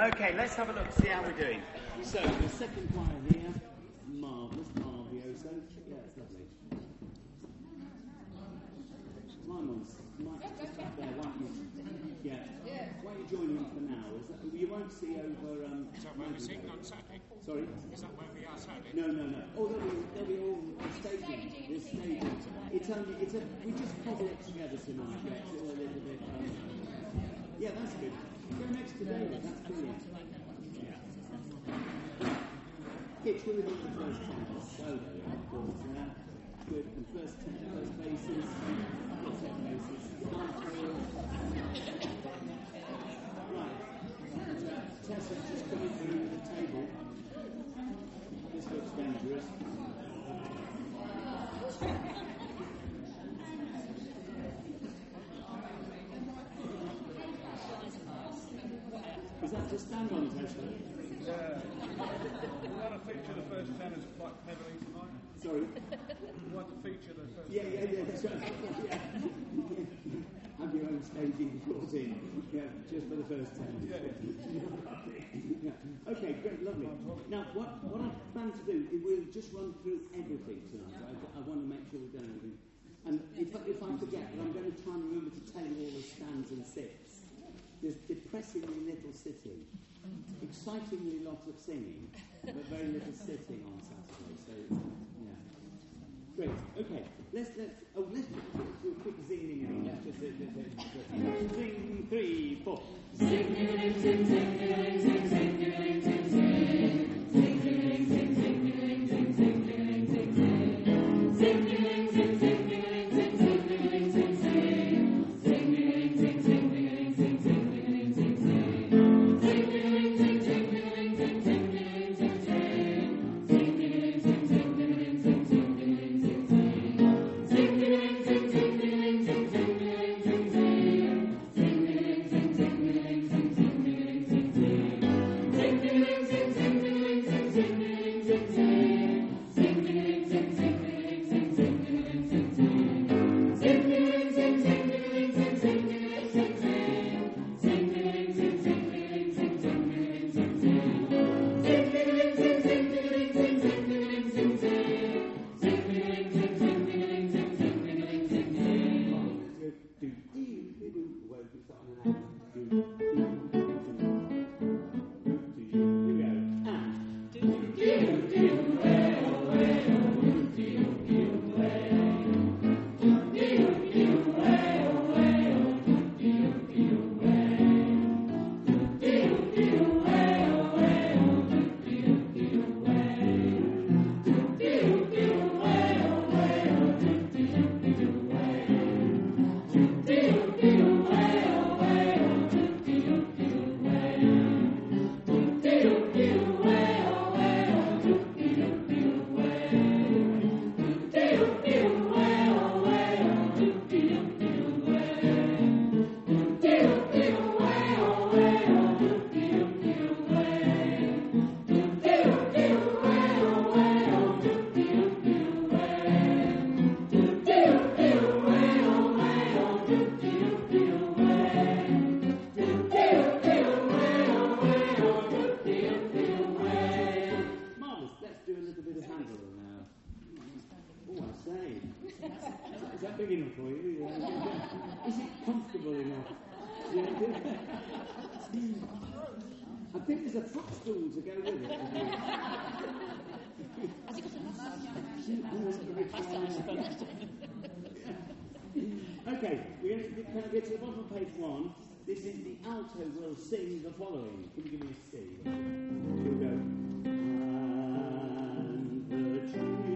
Okay, let's have a look, see how we're doing. So, the second choir here, marvellous, marvelloso. Yeah, it's lovely. Ramon's, Mike, just up there, why don't you? Yeah. Why don't you join in for now? Is that, you won't see over. Um, Is that where we sing on Saturday? Sorry? Is that where we are Saturday? No, no, no. Oh, they'll be, they'll be all staging. They're staging. It's only, it's a, we just cobble it together tonight. Yeah, it's all a little bit. Um, yeah, that's good. Go next to David. That's do the first ten? So. Good. First ten, first bases. One, three. Right. Uh, Tessa, coming through the table. This looks dangerous. That to stand? Yeah. We want to feature the first tenors quite heavily tonight. Sorry. We want to feature the first Yeah, yeah, yeah, that's right. Yeah. Have your own staging brought in. Yeah, just for the first ten. yeah. Okay, great, lovely. Now, what, what I plan to do is we'll just run through everything tonight. I, I want to make sure we've done everything. And if, if I forget, I'm going to try and remember to tell you all the stands and sits. This depressingly little sitting, excitingly lots of singing, but very little sitting on Saturday. So, yeah. Great. Okay. Let's let's oh let's do a quick zinging again. Let's just uh, uh, uh, zing three four. Marvellous. Enough for you? Is it comfortable enough? I think there's a footstool to go with it. okay, we're going to, can I get to the bottom of page one? This is the alto will sing the following. Can you give me a C? Here we go. And the children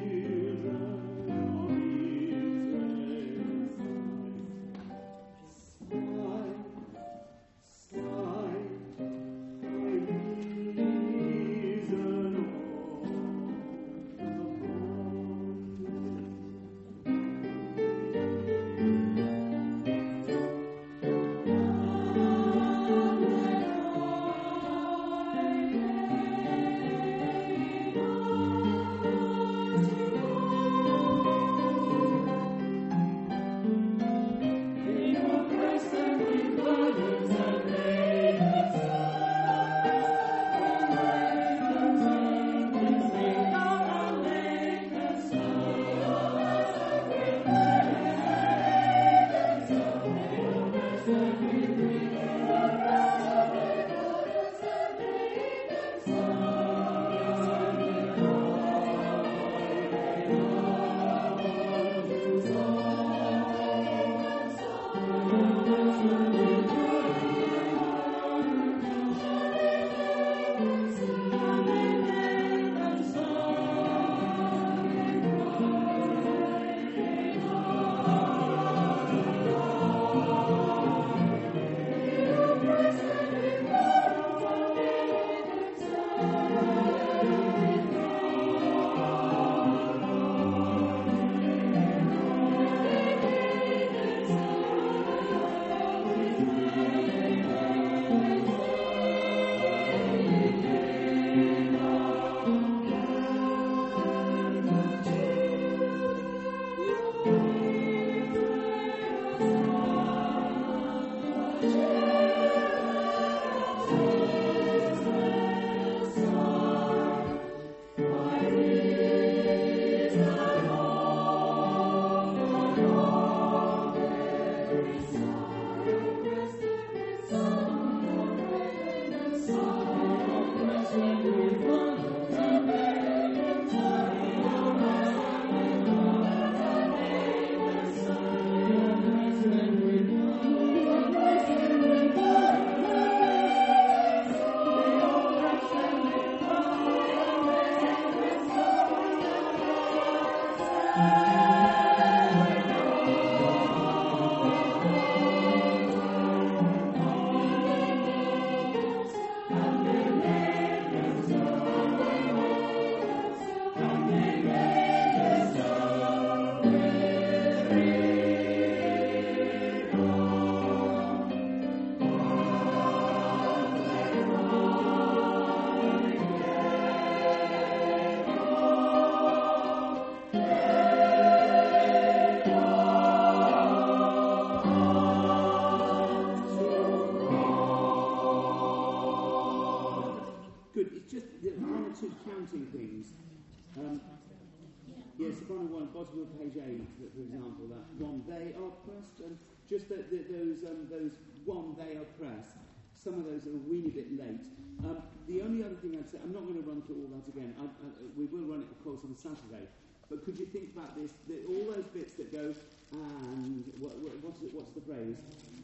yes, the one one, bottom of page eight, for example, that one they are pressed, and just those um, those one they are pressed. Some of those are a weeny bit late. Um, the only other thing I'd say, I'm not going to run through all that again. I, I, we will run it, of course, on Saturday. But could you think about this? The, all those bits that go and what, what, what's, it, what's the phrase?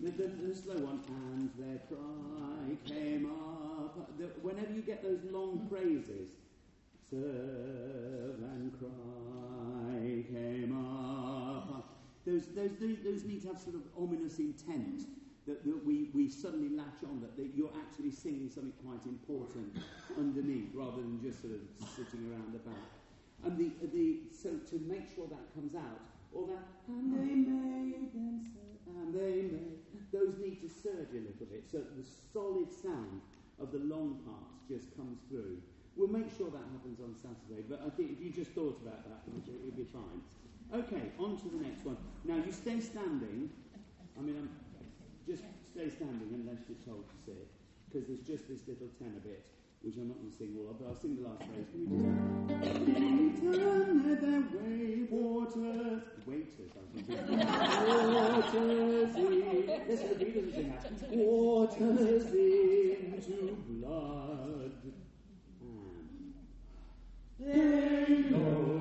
The, the, the slow one. And their cry came up. The, whenever you get those long phrases, serve and cry came up. Those, those, those, those need to have sort of ominous intent that, that we, we suddenly latch on that, that you're actually singing something quite important underneath rather than just sort of sitting around the back. And the, the, so to make sure that comes out, or that, and they made them and they made, those need to surge a little bit so the solid sound of the long parts just comes through. We'll make sure that happens on Saturday, but I think if you just thought about that, it would be fine. Okay, on to the next one. Now, you stay standing. I mean, I'm, just stay standing unless you're told to sit, because there's just this little tenor bit, which I'm not going to sing all of, but I'll sing the last phrase. Can we just... Turn their way, waters... Waiters, I. Waters in... Waters into blood. They know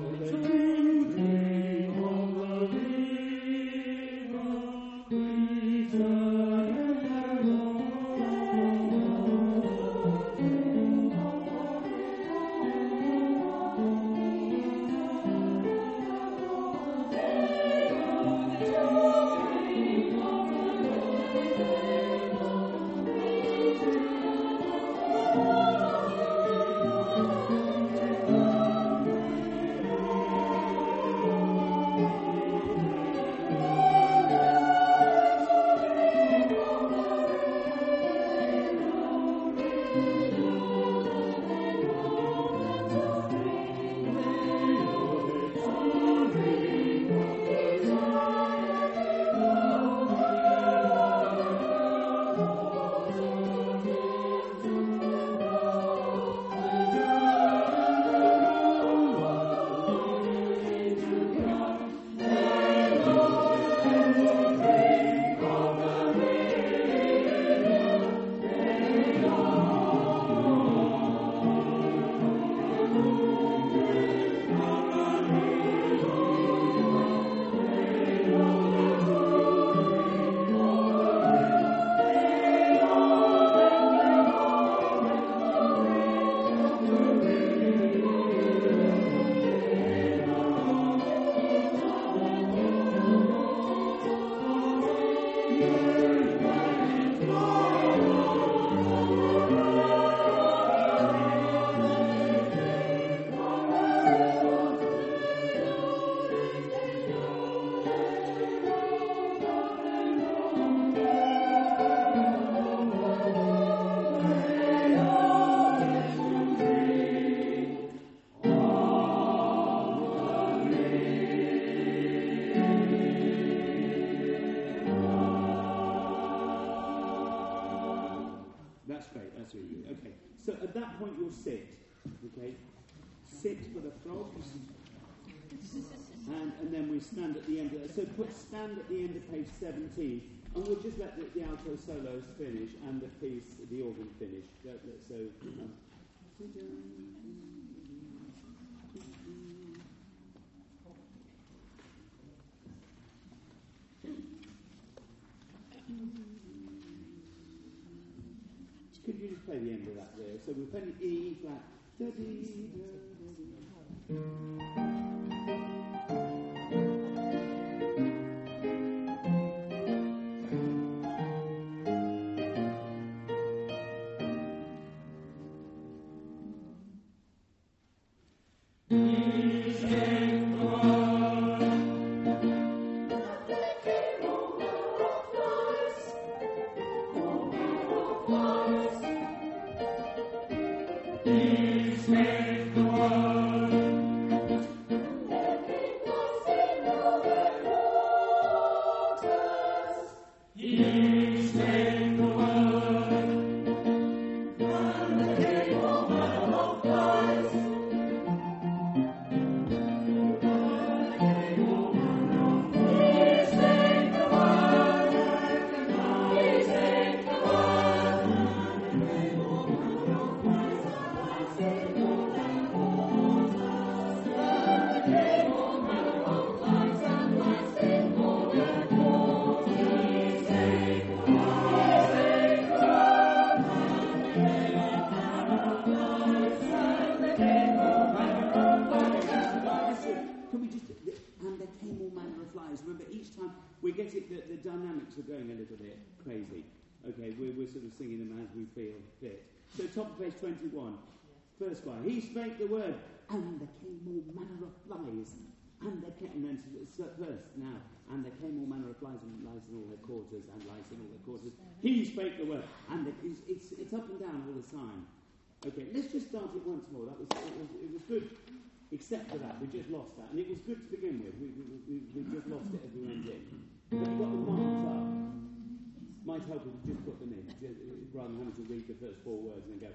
So put stand at the end of page 17. And we'll just let the, the alto solos finish and the piece, the organ finish. So um, Could you just play the end of that there? So we're playing E flat. 21, first line. He spake the word, and there came all manner of flies. And there came, and then first, now, and there came all manner of flies and lice in all their quarters, and lice in all their quarters. He spake the word, and it, it's, it's, it's up and down all the time. Okay, let's just start it once more. That was, it was, it was good. Except for that, we just lost that. And it was good to begin with. We, we, we, we just lost it as we went in. But you got them marked up. Might help if you just put them in, just, uh, rather than having to read the first four words and then go,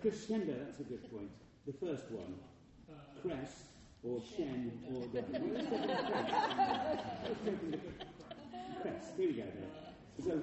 crescendo, that's a good point. The first one, crest or shen or crest, here we go then. So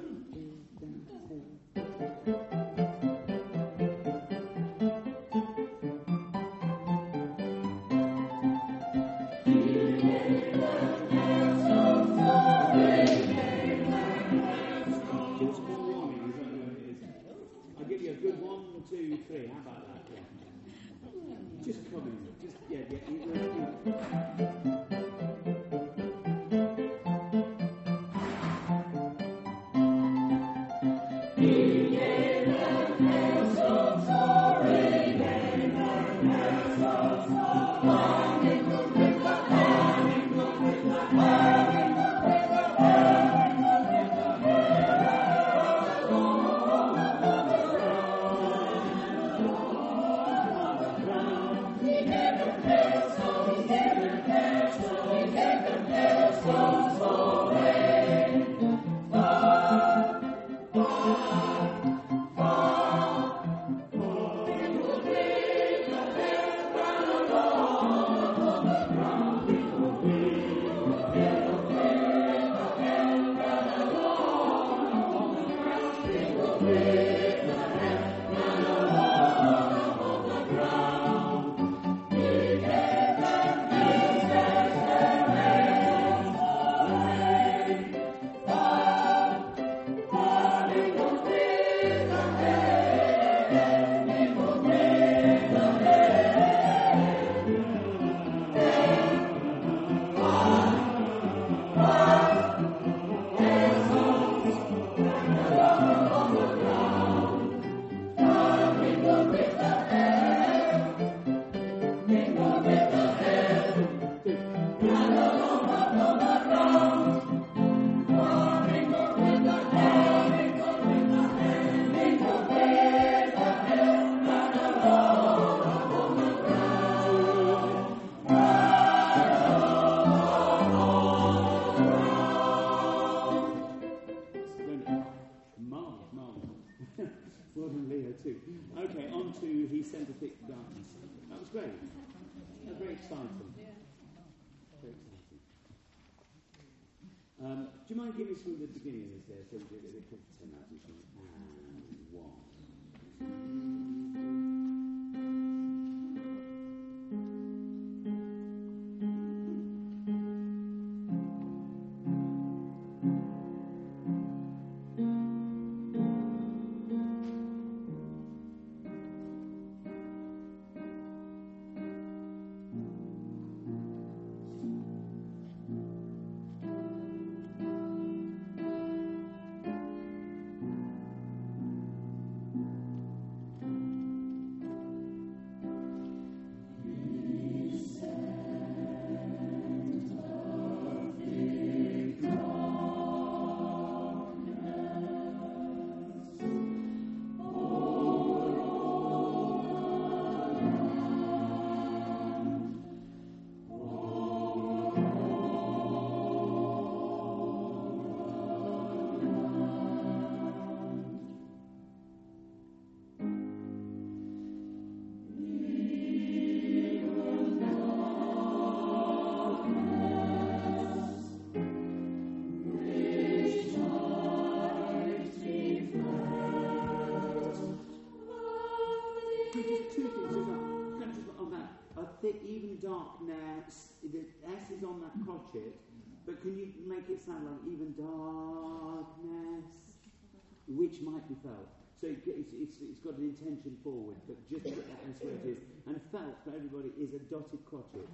felt. So it, it's, it's, it's got an intention forward, but just that's where it is. And felt for everybody is a dotted crotchet.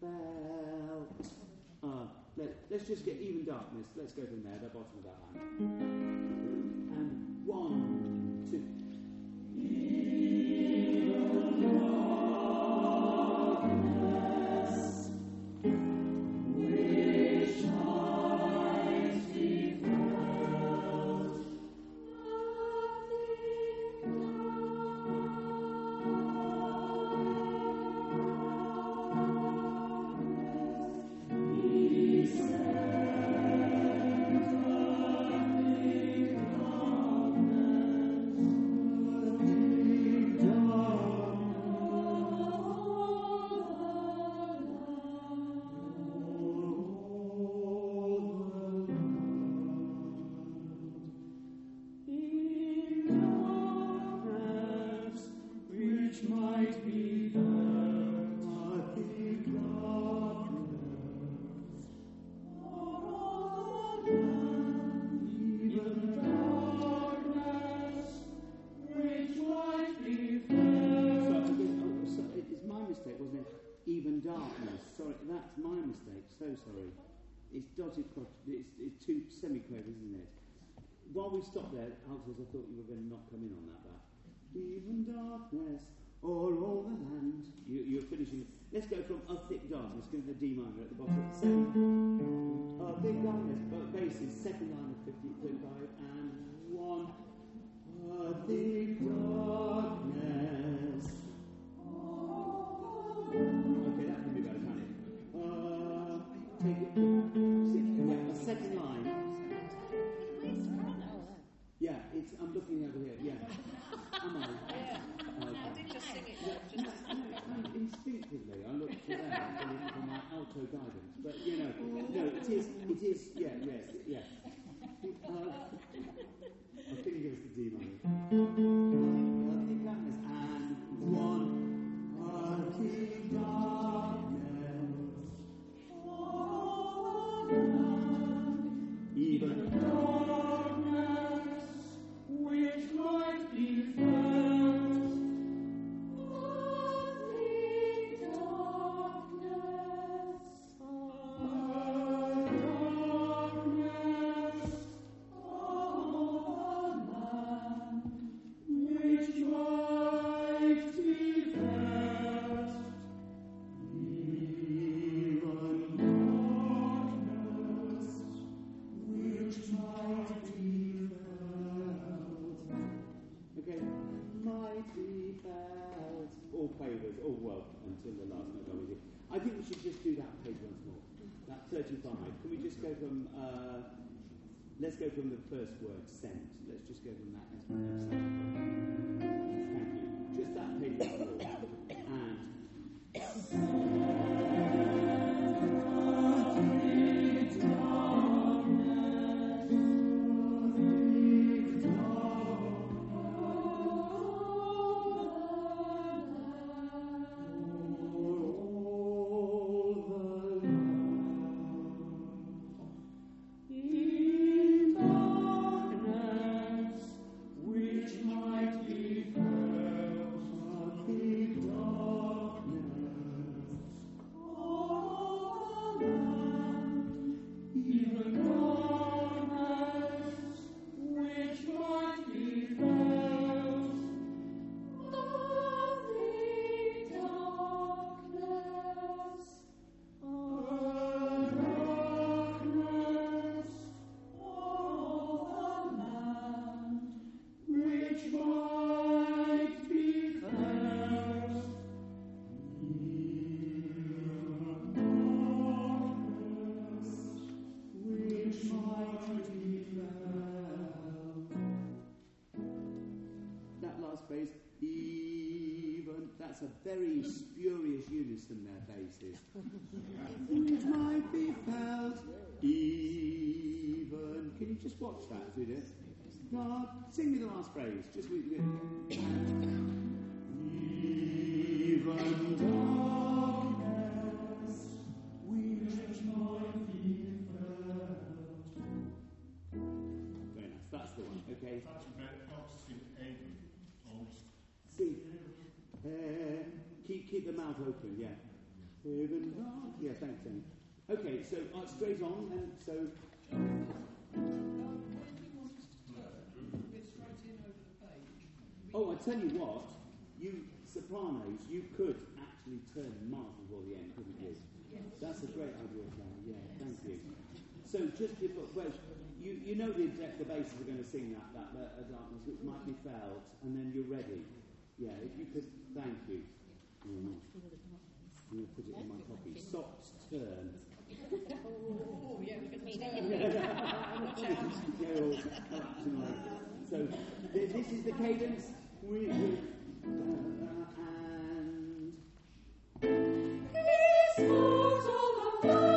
Felt. Uh, let, us just get even darkness. Let's go from there, the bottom of that line. And one, two. Even darkness. coisa faces. it might be felt even. Can you just watch that as we do? God, sing me the last phrase. Just with. Here and ah. Yeah, thanks, Okay, so uh, straight on, and so. Oh, I tell you what, you sopranos, you could actually turn Mars before the end, couldn't you? Yes. That's a great idea, Yeah, thank you. So just before, well, you, you know the the basses are going to sing that, that, that, that darkness, which might be felt, and then you're ready. Yeah, if you could, thank you. Mm put it in my copy. Socks turn. oh, yeah, we. So this is the cadence. We, we, and. Christmas on the fire.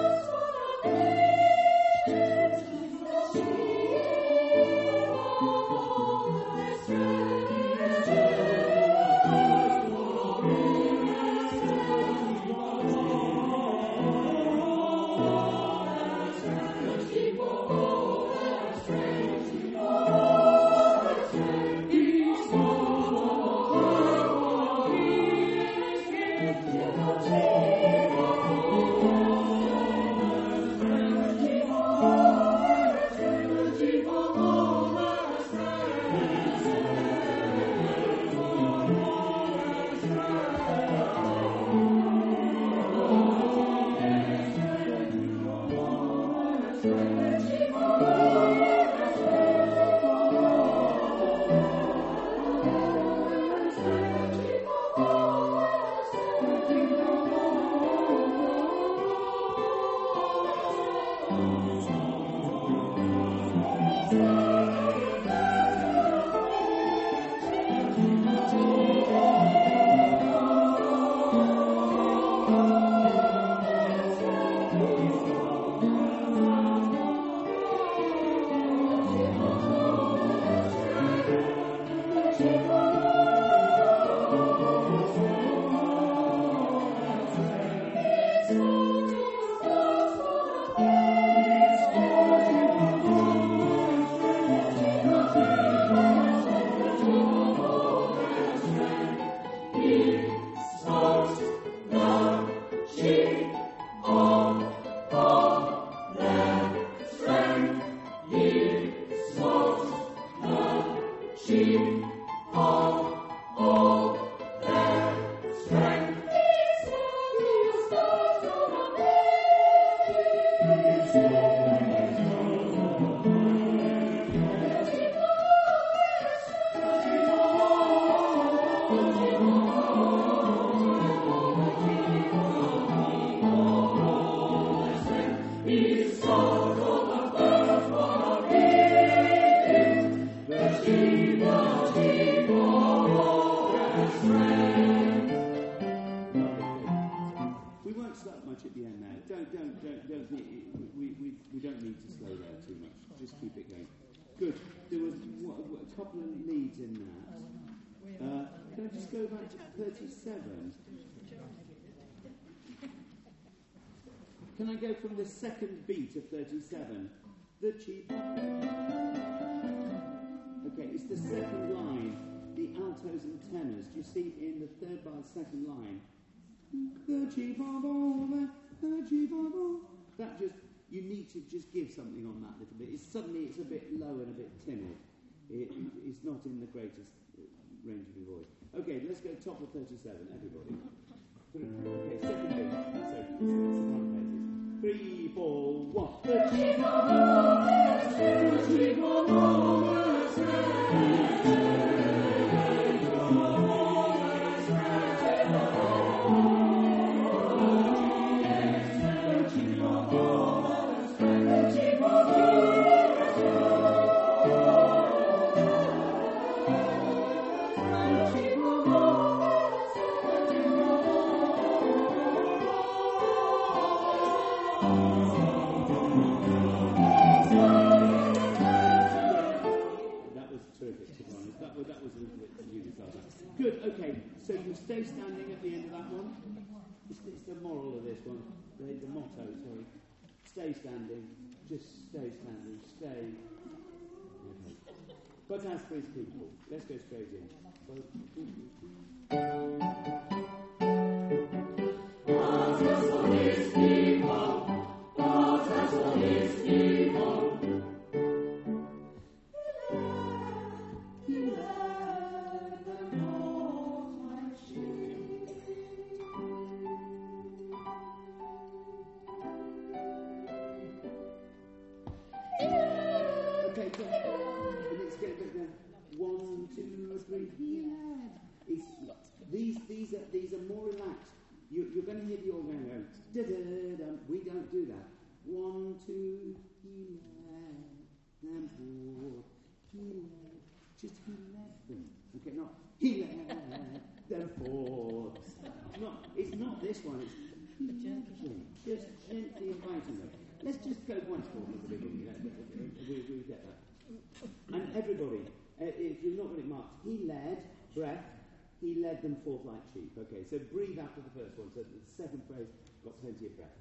Second beat of 37? The cheap. Okay, it's the second line, the altos and tenors. Do you see in the third bar, second line? The all, the, the all. That just, you need to just give something on that little bit. It's suddenly it's a bit low and a bit timid. It, it's not in the greatest uh, range of your voice. Okay, let's go top of 37, everybody. Okay, second beat. So it's the four, one. The of all, the chief of The, the motto, sorry. Stay standing. Just stay standing. Stay. Okay. But as for his people, let's go straight in. So breathe after the first one. So the second phrase got plenty of breath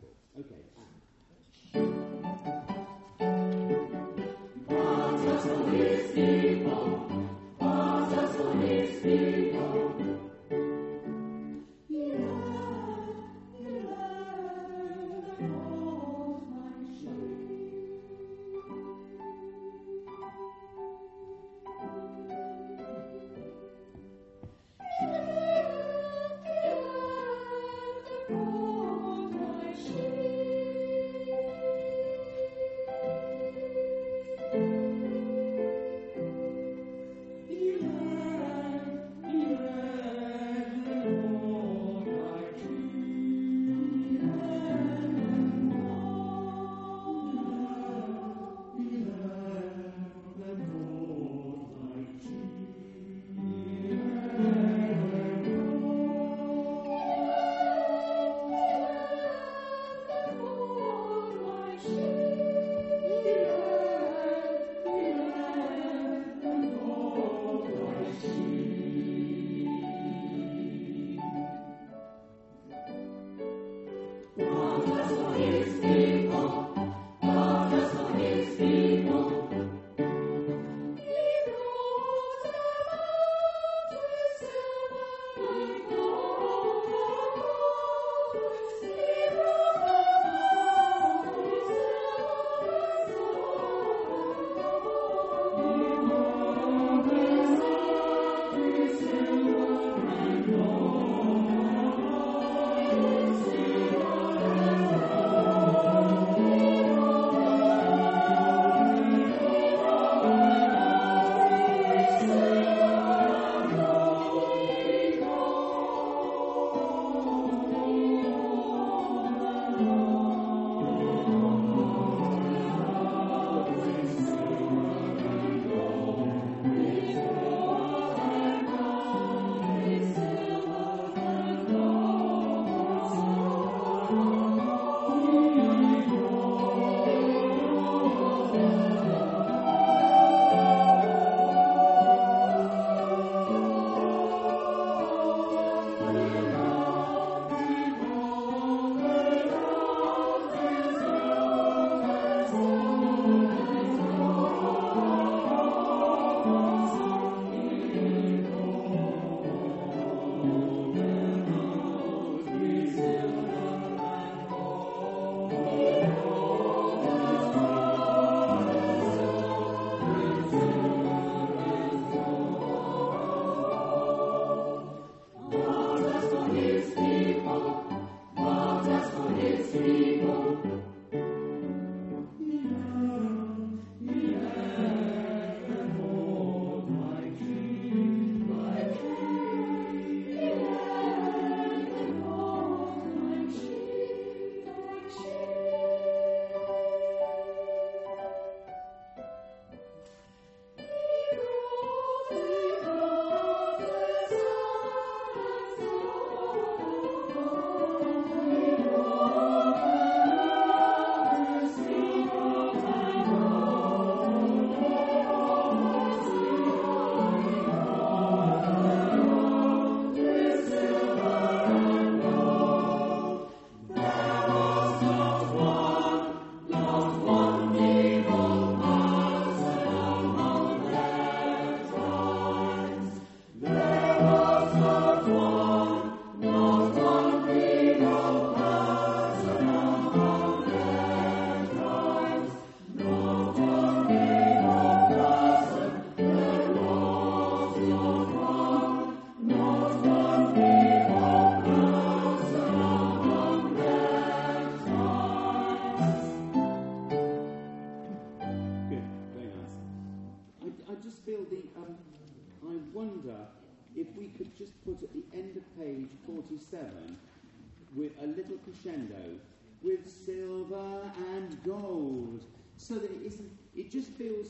with a little crescendo with silver and gold, so that it isn't. It just feels.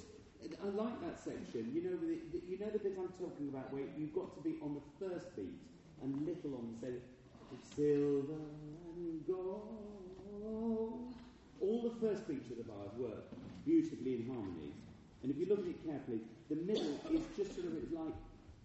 I like that section. You know, the, you know the bit I'm talking about where you've got to be on the first beat and little on the second. Silver and gold. All the first beats of the bard work beautifully in harmony. And if you look at it carefully, the middle is just sort of it's like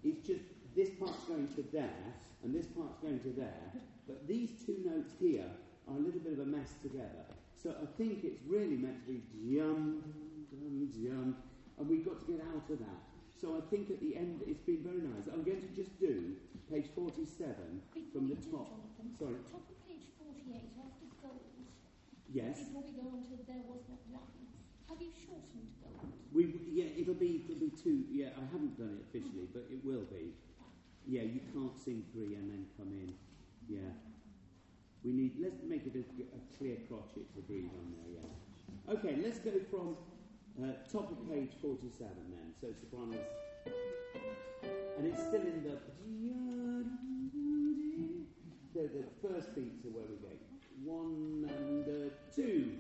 it's just this part's going to there and this part's going to there, but these two notes here are a little bit of a mess together. So I think it's really meant to be jum dum jum, and we've got to get out of that. So I think at the end it's been very nice. I'm going to just do page 47 from the top. Sorry. Top of page 48, after gold, Yes. before we go on to there was not one, have you shortened gold? We, yeah, it'll be it'll be two. Yeah, I haven't done it officially, but it will be. Yeah, you can't sing three and then come in. Yeah, we need. Let's make it a, a clear crotchet to breathe on there. Yeah. Okay, let's go from uh, top of page forty-seven then. So sopranos, and it's still in the. The, the first beats are where we go. One and uh, two.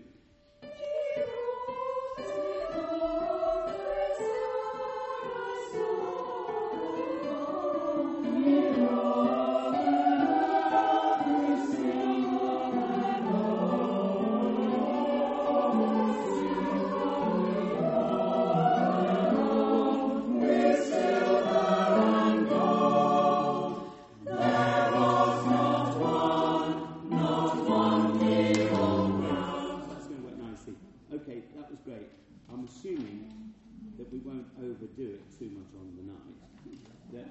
Much on the night. That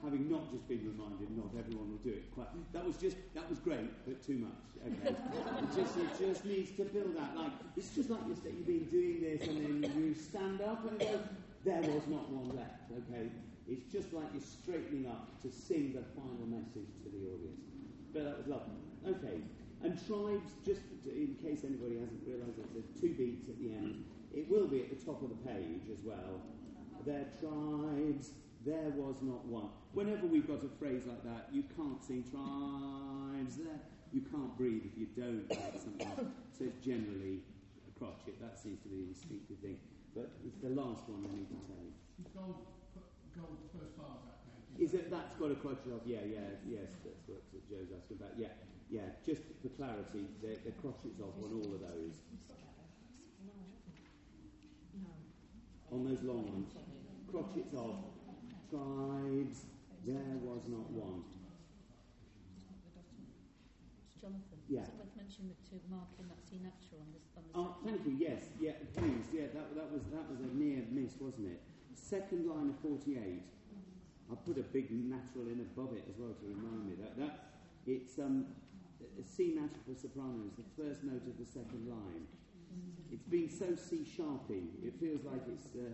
having not just been reminded, not everyone will do it quite. That was just that was great, but too much. Okay, it just it just needs to build that. Like it's just like you you've been doing this, and then you stand up and go, there was not one left. Okay, it's just like you're straightening up to sing the final message to the audience. But that was lovely. Okay. And tribes, just in case anybody hasn't realised it, there's two beats at the end. It will be at the top of the page as well. Their tribes, there was not one. Whenever we've got a phrase like that, you can't sing tribes there. You can't breathe if you don't add something. So it's generally a crotchet. That seems to be the instinctive thing. But it's the last one I need to tell you. Gold, gold first bar of that page. Is it that's got a crotchet of? Yeah, yeah, yes, that's what Joe's asking about. Yeah, yeah. Just for clarity, the, the crotchets off on all of those. On those long ones, crotchets off. Tribes, there was not one. Jonathan, Yeah. is it worth mentioning the two marking that C natural on this on the Oh, thank you. Yes, yeah, please. Yeah, that, that was that was a near miss, wasn't it? Second line of forty-eight. I put a big natural in above it as well to remind me that that it's um C natural for soprano is the first note of the second line. It's been so C sharpy. It feels like it's uh,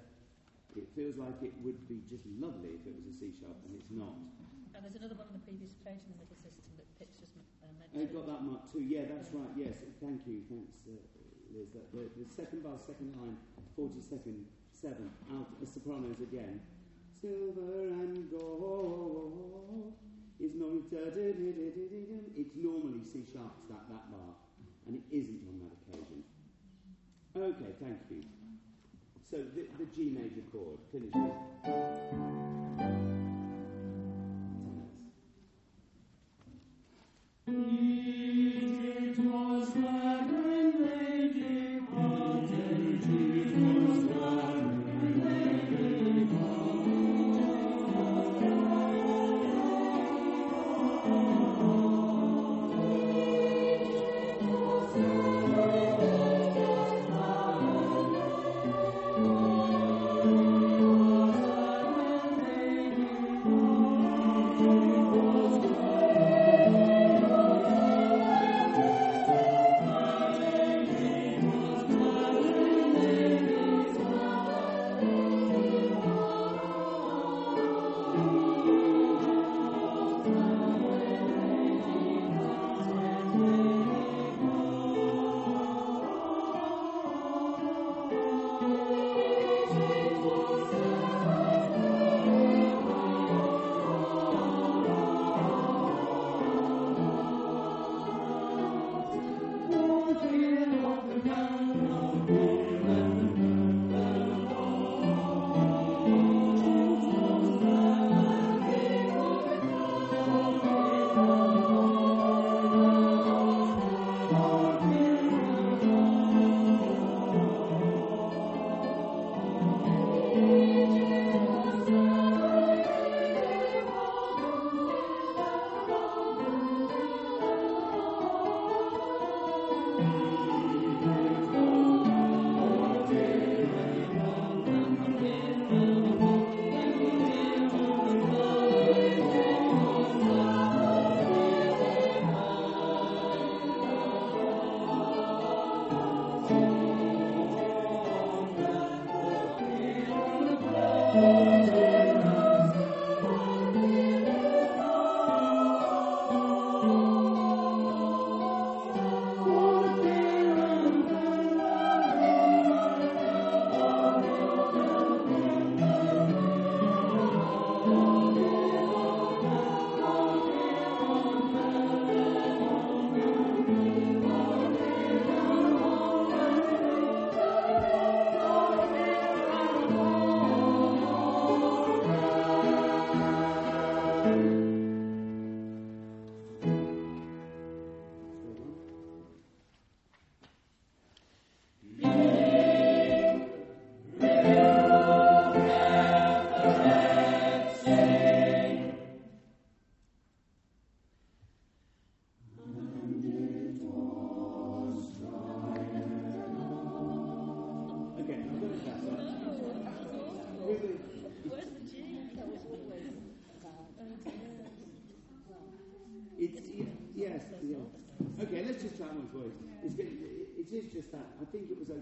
it feels like it would be just lovely if it was a C sharp, and it's not. And there's another one on the previous page in the middle system that Pips just uh, I got that mark too. Yeah, that's right. Yes, thank you. Thanks, uh, Liz. That, the, the second bar, second line, 42nd, 7, out, uh, sopranos again. Silver and gold is no. It's normally C sharp, that, that bar, and it isn't on that occasion. Okay, thank you. So the, the G major chord finishes.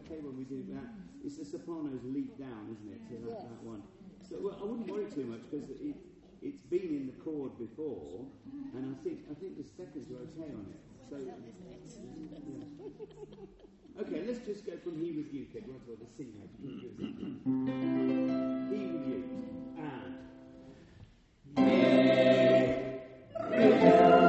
Okay when we did that. It's the sopranos leap down, isn't it, to that, that one. So well, I wouldn't worry too much because it, it's been in the chord before, and I think I think the seconds are okay on it. So, yeah. Okay, let's just go from He with you, Kate. What's all the sing note? He with you. And. Oh,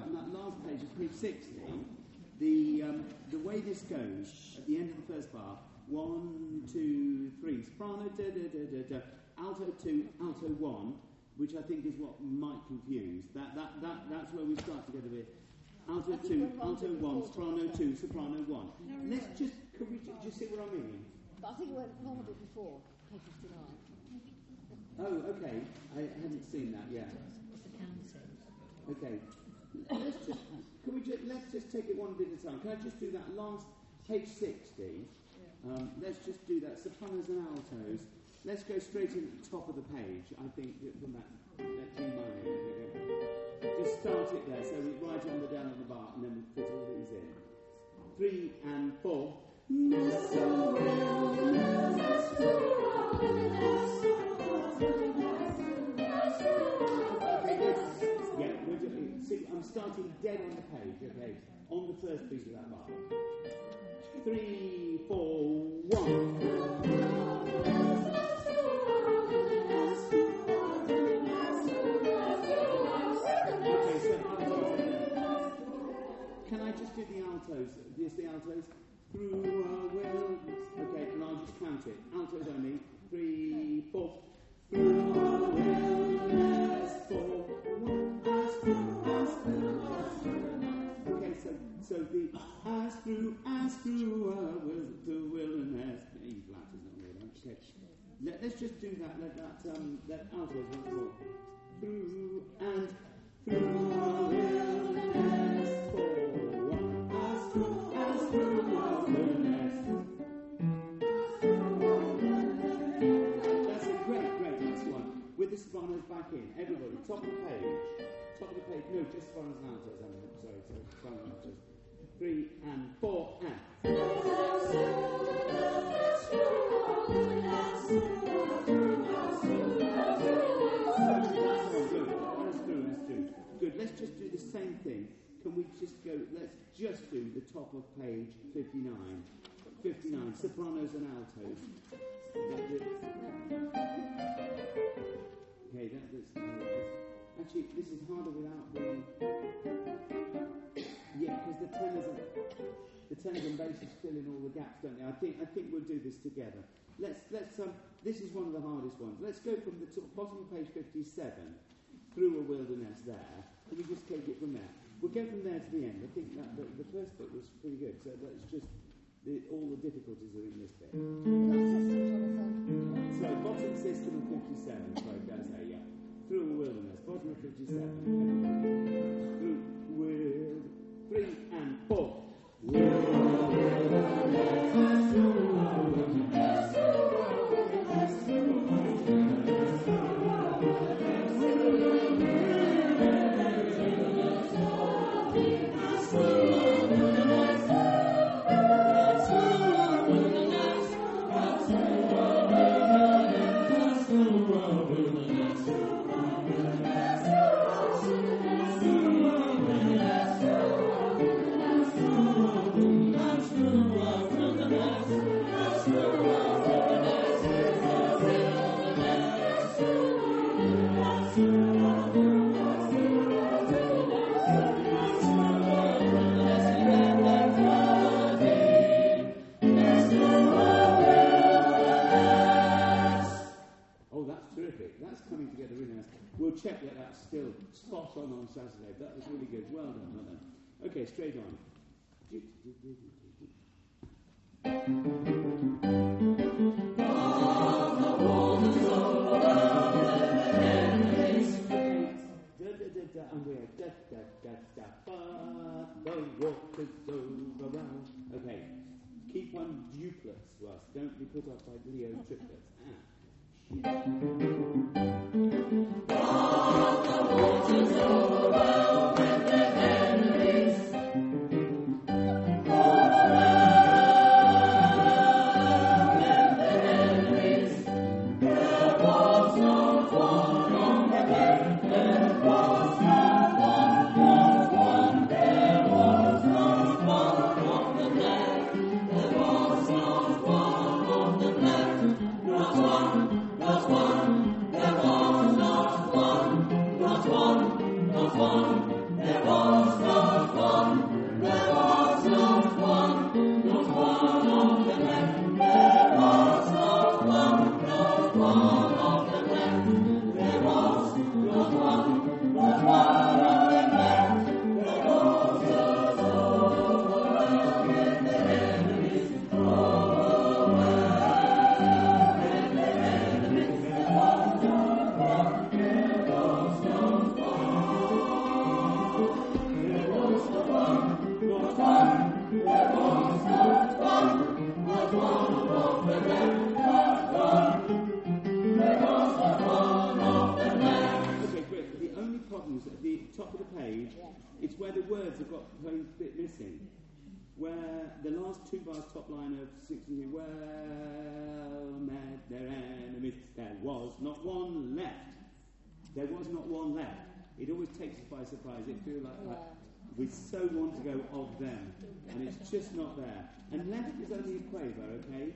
I out on that last page, of page sixty, the um, the way this goes at the end of the first bar, one, two, three, soprano, da da da da da, alto two, alto one, which I think is what might confuse. That that that that's where we start to get a bit. Alto two, alto one, soprano two, soprano one. Let's just, could we ju- just see what I mean? But I think it went wrong a bit before, page 59. Oh, okay. I hadn't seen that yet. Okay. Let's just, can we just, let's just take it one bit at a time. Can I just do that last page 60? Um, let's just do that. Sopranos and altos. Let's go straight in at the top of the page. I think that from that, that G minor. there we go. Just start it there. So we write on the down on the bar and then we fit all these in. Three and four. Okay, I'm starting dead on the page, okay, on the first piece of that bar. Three, four, one. Can I just do the altos? Just the altos? Through a wilderness. Okay, and I'll just count it. Altos only. Three, four. Through a wilderness, four, one, Okay, so so the as through, as through a wil- the wilderness. E flat is not really okay. Let, let's just do that. Let that um that altos once more. Through and through wilderness, four, one, as through, as through a wilderness. That's a great, great last one. With the sopranos back in. Everybody, top of page. Top of the page. No, just sopranos and altos. I'm sorry, sorry. And altos. Three and four and. Good. Let's just do the same thing. Can we just go? Let's just do the top of page 59. 59. Sopranos and altos. That, Okay, that, that's, actually, this is harder without the. Yeah, because the tenors and the tenors and basses fill in all the gaps, don't they? I think I think we'll do this together. Let's let's um. This is one of the hardest ones. Let's go from the top, bottom of page fifty-seven through a wilderness there. Can we just take it from there? We'll go from there to the end. I think that the, the first bit was pretty good. So let's just the, all the difficulties are in this bit. So bottom system of 57, sorry, did I say, yeah. Through a wilderness, of 57. Through with three and four. Oh, last two bars, top line of 16, well met their enemies, there was not one left. There was not one left. It always takes us by surprise. It feels like, like we so want to go of them, and it's just not there. And left is only a quaver, okay?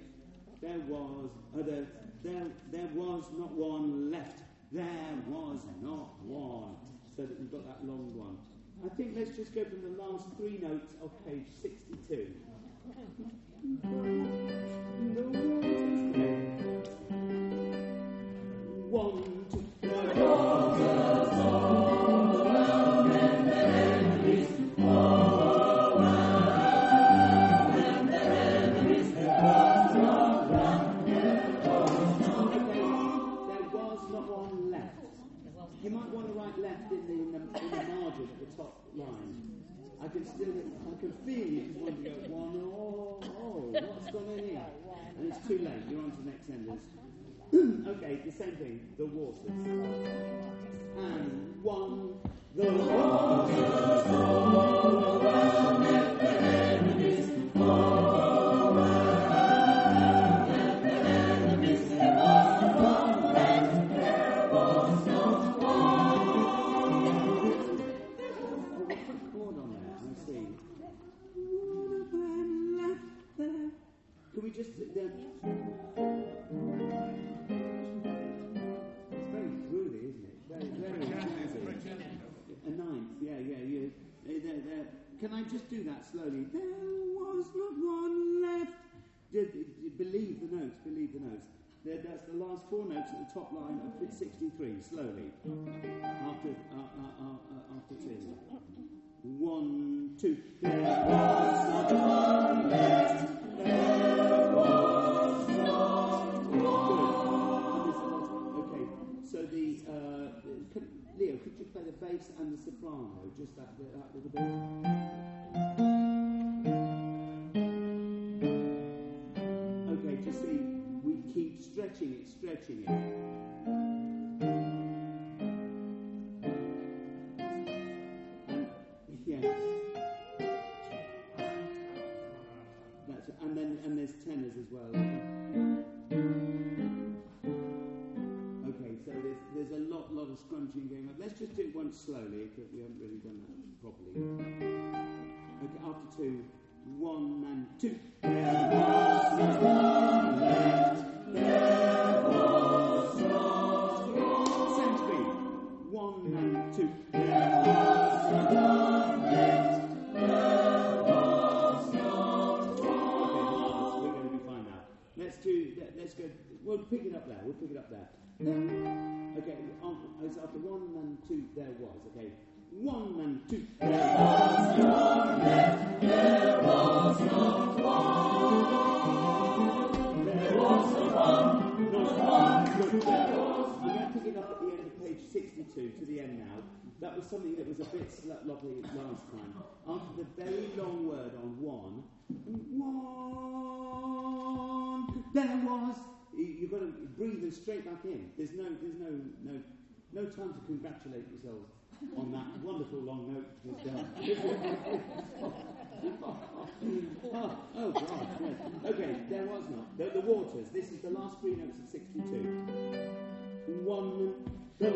There was, there, there, there was not one left. There was not one. So that we've got that long one. I think let's just go from the last three notes of page 62. I can still, I can feel you just want to go one, oh, oh, what's gone in here? And it's too late, you're on to the next sentence. okay, the same thing, the waters. And one, the waters. It's very groovy, isn't it? Very, very. A ninth, yeah, yeah, yeah. There, there. Can I just do that slowly? There was not one left. Believe the notes, believe the notes. There, that's the last four notes at the top line of 63, slowly. After, uh, uh, uh, uh, after two. One, two. There was not one left. There Leo, could you play the bass and the soprano? Just that, that little bit. Okay. Just see, we keep stretching it, stretching it. Because we haven't really done that properly. Okay, after two, one and two. 62 to the end now. That was something that was a bit lovely last time. After the very long word on one, one, there was. you- You've got to breathe them straight back in. There's no, there's no, no, no time to congratulate yourselves on that wonderful long note was done. oh, oh God! Yes. Okay, there was not the, the waters. This is the last three notes of 62. One. The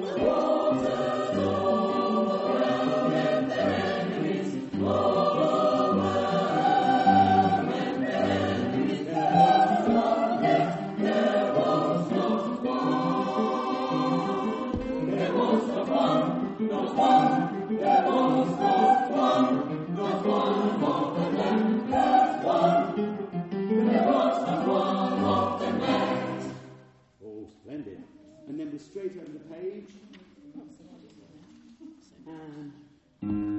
And then we're straight over the page. And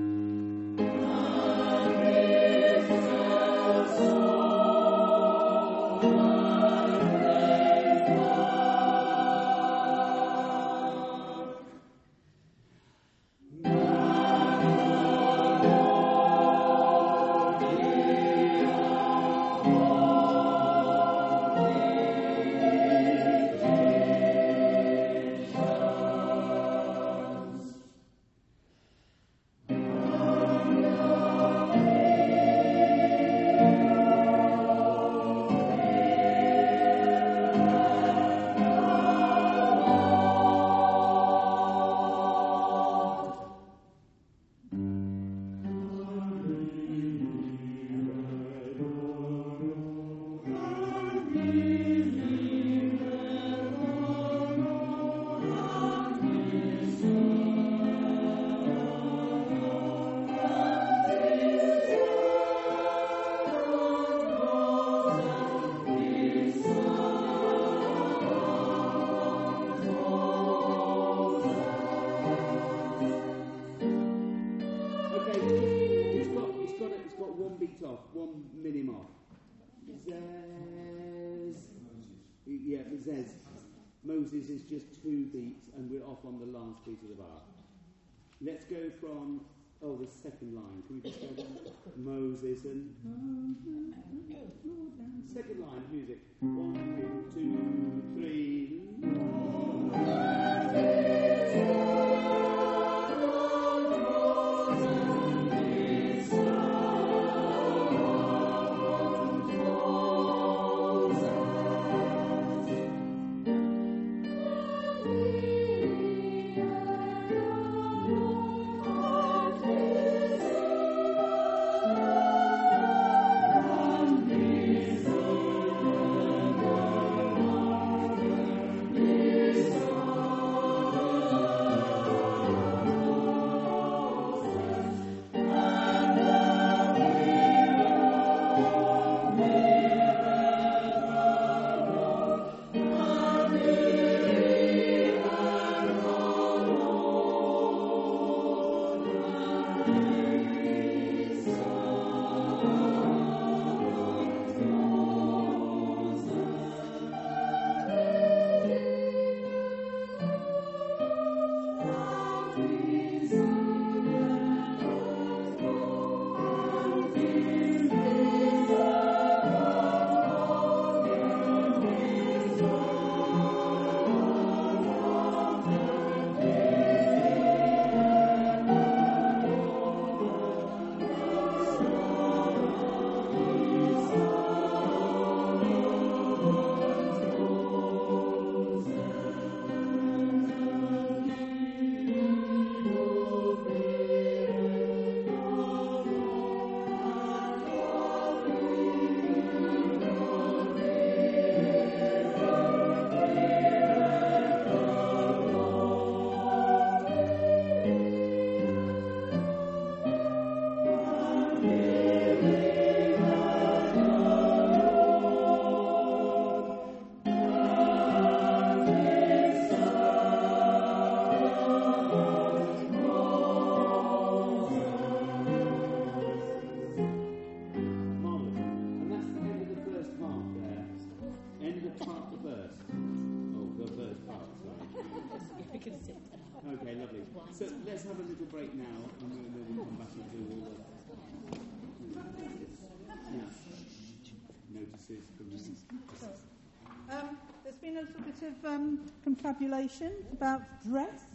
confabulation about dress.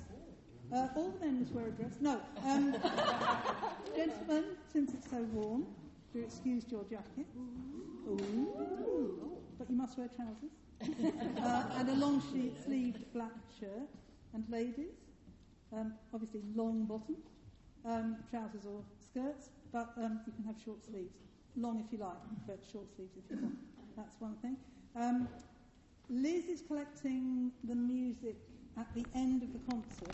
Uh, all the men must wear a dress. No. Um, gentlemen, since it's so warm, do excuse your jacket. Ooh. But you must wear trousers. uh, and a long sleeved black shirt. And ladies, um, obviously long bottom, um, trousers or skirts, but um, you can have short sleeves. Long if you like, but short sleeves if you want. That's one thing. Liz is collecting the music at the end of the concert